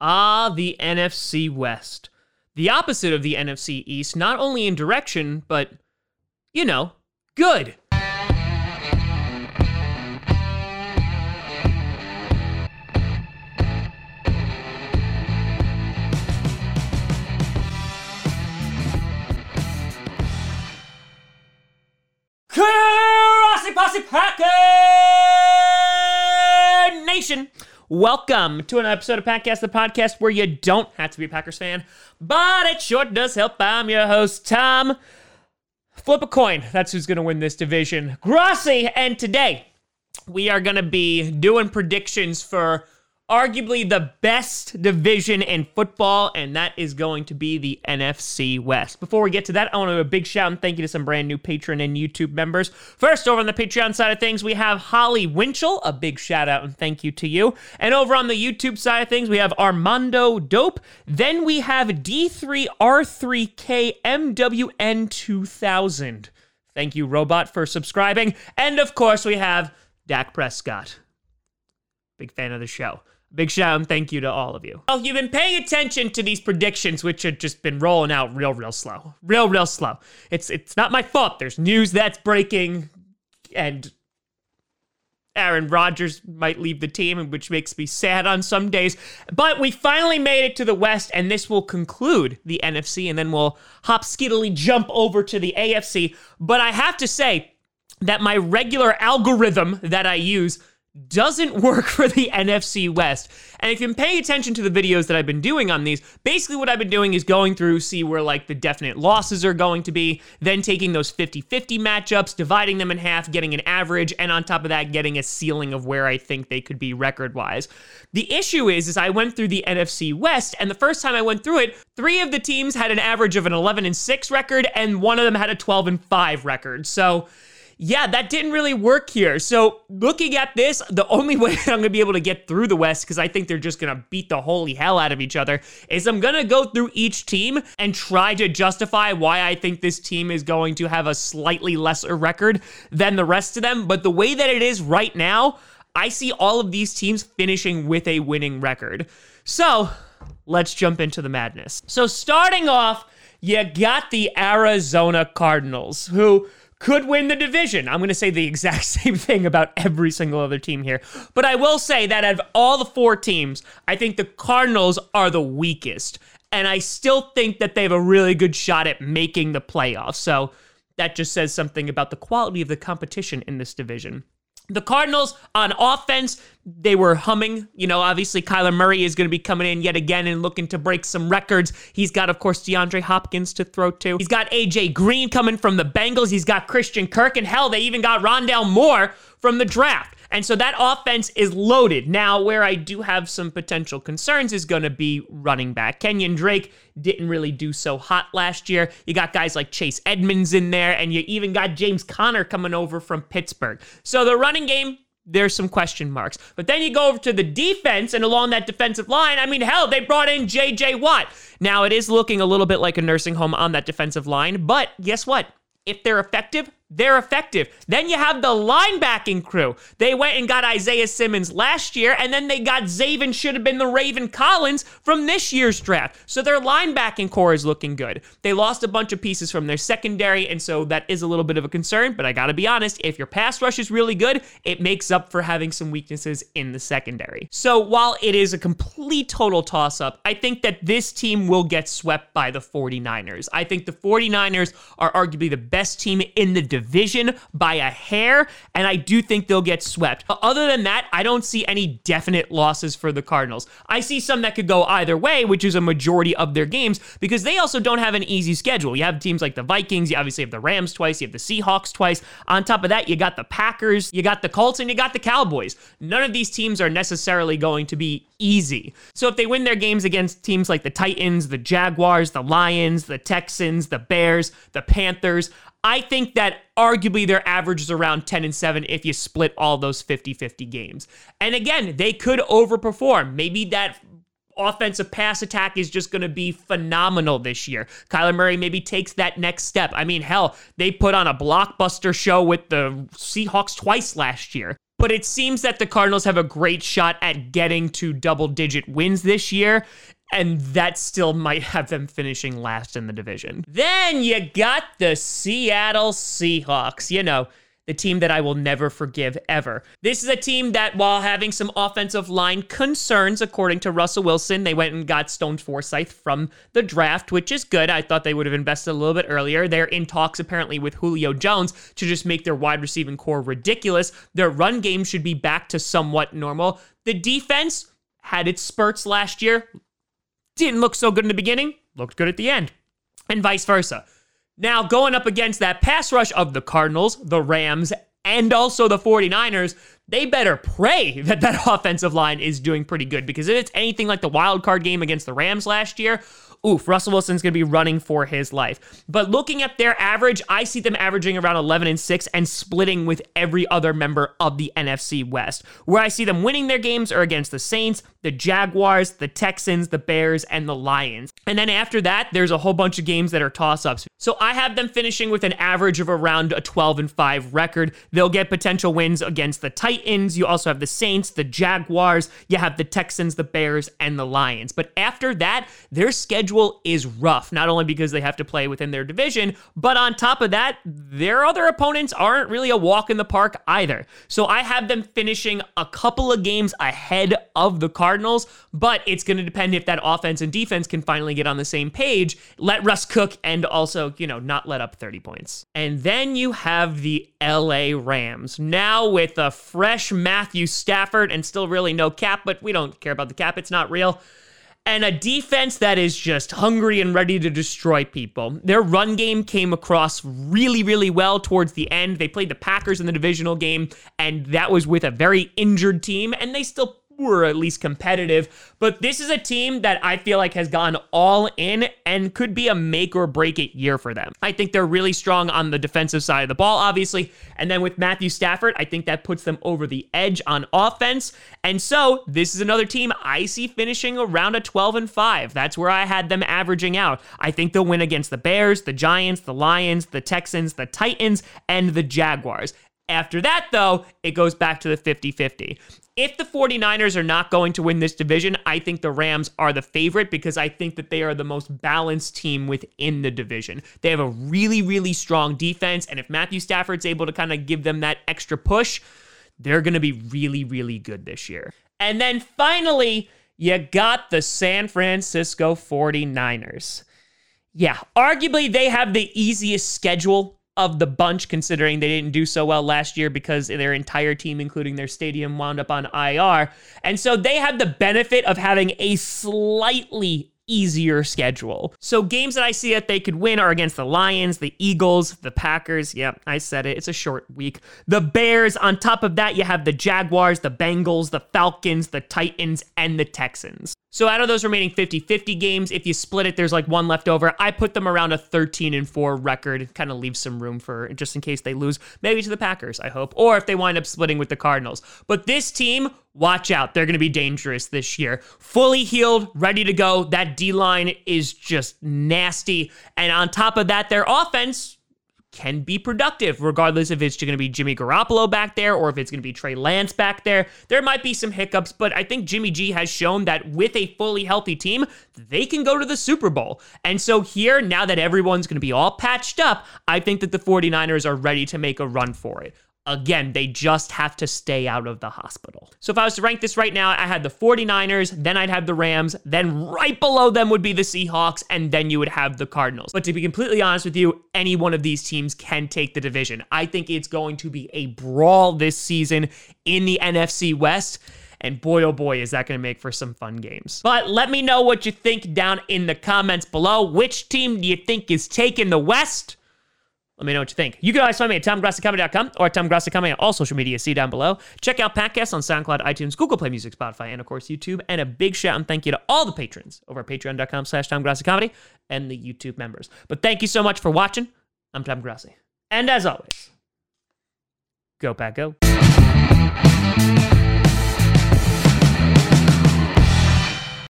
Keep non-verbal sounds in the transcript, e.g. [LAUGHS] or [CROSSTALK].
Ah, the NFC West. The opposite of the NFC East, not only in direction, but, you know, good. Grossi Posse Packer Nation. Welcome to an episode of Packcast, the podcast where you don't have to be a Packers fan, but it sure does help. I'm your host, Tom. Flip a coin. That's who's going to win this division. Grossi. And today, we are going to be doing predictions for arguably the best division in football, and that is going to be the NFC West. Before we get to that, I want to do a big shout and thank you to some brand new Patreon and YouTube members. First, over on the Patreon side of things, we have Holly Winchell. A big shout out and thank you to you. And over on the YouTube side of things, we have Armando Dope. Then we have D3R3K MWN2000. Thank you, Robot, for subscribing. And of course, we have Dak Prescott. Big fan of the show. Big shout and thank you to all of you. Well, you've been paying attention to these predictions, which have just been rolling out real, real slow. Real, real slow. It's it's not my fault. There's news that's breaking, and Aaron Rodgers might leave the team, which makes me sad on some days. But we finally made it to the West, and this will conclude the NFC, and then we'll hop skiddily jump over to the AFC. But I have to say that my regular algorithm that I use doesn't [LAUGHS] work for the NFC West. And if you're paying attention to the videos that I've been doing on these, basically what I've been doing is going through, see where like the definite losses are going to be, then taking those 50 50 matchups, dividing them in half, getting an average, and on top of that, getting a ceiling of where I think they could be record wise. The issue is, is I went through the NFC West, and the first time I went through it, three of the teams had an average of an 11 and 6 record, and one of them had a 12 and 5 record. So, yeah, that didn't really work here. So, looking at this, the only way [LAUGHS] I'm going to be able to get through the West, because I think they're just going to beat the holy hell out of each other, is I'm going to go through each team and try to justify why I think this team is going to have a slightly lesser record than the rest of them. But the way that it is right now, I see all of these teams finishing with a winning record. So, let's jump into the madness. So, starting off, you got the Arizona Cardinals, who could win the division. I'm going to say the exact [LAUGHS] same thing about every single other team here. But I will say that out of all the four teams, I think the Cardinals are the weakest. And I still think that they have a really good shot at making the playoffs. So that just says something about the quality of the competition in this division. The Cardinals on offense, they were humming. You know, obviously Kyler Murray is going to be coming in yet again and looking to break some records. He's got, of course, DeAndre Hopkins to throw to. He's got AJ Green coming from the Bengals. He's got Christian Kirk, and hell, they even got Rondale Moore from the draft. And so that offense is loaded. Now, where I do have some potential concerns is going to be running back. Kenyan Drake didn't really do so hot last year. You got guys like Chase Edmonds in there, and you even got James Conner coming over from Pittsburgh. So the running game, there's some question marks. But then you go over to the defense, and along that defensive line, I mean, hell, they brought in JJ Watt. Now, it is looking a little bit like a nursing home on that defensive line, but guess what? If they're effective, they're effective. Then you have the linebacking crew. They went and got Isaiah Simmons last year, and then they got Zaven, should have been the Raven Collins from this year's draft. So their linebacking core is looking good. They lost a bunch of pieces from their secondary, and so that is a little bit of a concern. But I gotta be honest, if your pass rush is really good, it makes up for having some weaknesses in the secondary. So while it is a complete total toss up, I think that this team will get swept by the 49ers. I think the 49ers are arguably the best team in the division by a hair, and I do think they'll get swept. Other than that, I don't see any definite losses for the Cardinals. I see some that could go either way, which is a majority of their games, because they also don't have an easy schedule. You have teams like the Vikings, you obviously have the Rams twice, you have the Seahawks twice. On top of that, you got the Packers, you got the Colts, and you got the Cowboys. None of these teams are necessarily going to be easy. So if they win their games against teams like the Titans, the Jaguars, the Lions, the Texans, the Bears, the Panthers, I think that arguably their average is around 10 and 7 if you split all those 50 50 games. And again, they could overperform. Maybe that offensive pass attack is just going to be phenomenal this year. Kyler Murray maybe takes that next step. I mean, hell, they put on a blockbuster show with the Seahawks twice last year. but it seems that the Cardinals have a great shot at getting to double digit wins this year. And that still might have them finishing last in the division. Then you got the Seattle Seahawks. You know, the team that I will never forgive ever. This is a team that, while having some offensive line concerns, according to Russell Wilson, they went and got Stone Forsythe from the draft, which is good. I thought they would have invested a little bit earlier. They're in talks apparently with Julio Jones to just make their wide receiving core ridiculous. Their run game should be back to somewhat normal. The defense had its spurts last year. Didn't look so good in the beginning, looked good at the end, and vice versa. Now, going up against that pass rush of the Cardinals, the Rams, and also the 49ers, they better pray [LAUGHS] that that offensive line is doing pretty good because if it's anything like the wild card game against the Rams last year, oof, Russell Wilson's going to be running for his life. But looking at their average, I see them averaging around 11 and 6 and splitting with every other member of the NFC West. Where I see them winning their games are against the Saints, the Jaguars, the Texans, the Bears, and the Lions. And then after that, there's a whole bunch of games that are toss ups. So I have them finishing with an average of around a 12 and 5 record. They'll get potential wins against the Titans. You also have the Saints, the Jaguars, you have the Texans, the Bears, and the Lions. But after that, their schedule is rough, not only because they have to play within their division, but on top of that, their other opponents aren't really a walk in the park either. So I have them finishing a couple of games ahead of the Cardinals, but it's going to depend if that offense and defense can finally get on the same page, let Russ cook, and also, you know, not let up 30 points. And then you have the LA Rams. Now with a fresh Matthew Stafford and still really no cap, but we don't care about the cap, it's not real and a defense that is just hungry and ready to destroy people. Their run game came across really, really well towards the end. They played the Packers in the divisional game, and that was with a very injured team, and they still were at least competitive. But this is a team that I feel like has gone all in and could be a make or break it year for them. I think they're really strong on the defensive side of the ball, obviously. And then with Matthew Stafford, I think that puts them over the edge on offense. And so this is another team I see finishing around a 12 and 5. That's where I had them averaging out. I think they'll win against the Bears, the Giants, the Lions, the Texans, the Titans, and the Jaguars. After that, though, it goes back to the 50 50. If the 49ers are not going to win this division, I think the Rams are the favorite because I think that they are the most balanced team within the division. They have a really, really strong defense. And if Matthew Stafford's able to kind of give them that extra push, they're going to be really, really good this year. And then finally, you got the San Francisco 49ers. Yeah, arguably they have the easiest schedule of the bunch, considering they didn't do so well last year because their entire team, including their stadium, wound up on IR. And so they have the benefit of having a slightly easier schedule. So games that I see that they could win are against the Lions, the Eagles, the Packers. Yep, I said it. It's a short week. The Bears. On top of that, you have the Jaguars, the Bengals, the Falcons, the Titans, and the Texans. So out of those remaining 50-50 games, if you split it, there's like one left over. I put them around a 13 and 4 record. Kind of leaves some room for just in case they lose, maybe to the Packers, I hope, or if they wind up splitting with the Cardinals. But this team watch out. They're going to be dangerous this year. Fully healed, ready to go. That D line is just nasty. And on top of that, their offense can be productive, regardless if it's going to be Jimmy Garoppolo back there or if it's going to be Trey Lance back there. There might be some hiccups, but I think Jimmy G has shown that with a fully healthy team, they can go to the Super Bowl. And so here, now that everyone's going to be all patched up, I think that the 49ers are ready to make a run for it. Again, they just have to stay out of the hospital. So if I was to rank this right now, I had the 49ers, then I'd have the Rams, then right below them would be the Seahawks, and then you would have the Cardinals. But to be completely honest with you, any one of these teams can take the division. I think it's going to be a brawl this season in the NFC West. And boy, oh boy, is that going to make for some fun games. But let me know what you think down in the comments below. Which team do you think is taking the West? Let me know what you think. You can always find me at TomGrossiComedy.com or at TomGrossiComedy on all social media. See down below. Check out podcasts on SoundCloud, iTunes, Google Play Music, Spotify, and of course YouTube. And a big shout and thank you to all the patrons over at patreon.com slash TomGrossiComedy and the YouTube members. But thank you so much for watching. I'm Tom Grossi. And as always, go Pack Go.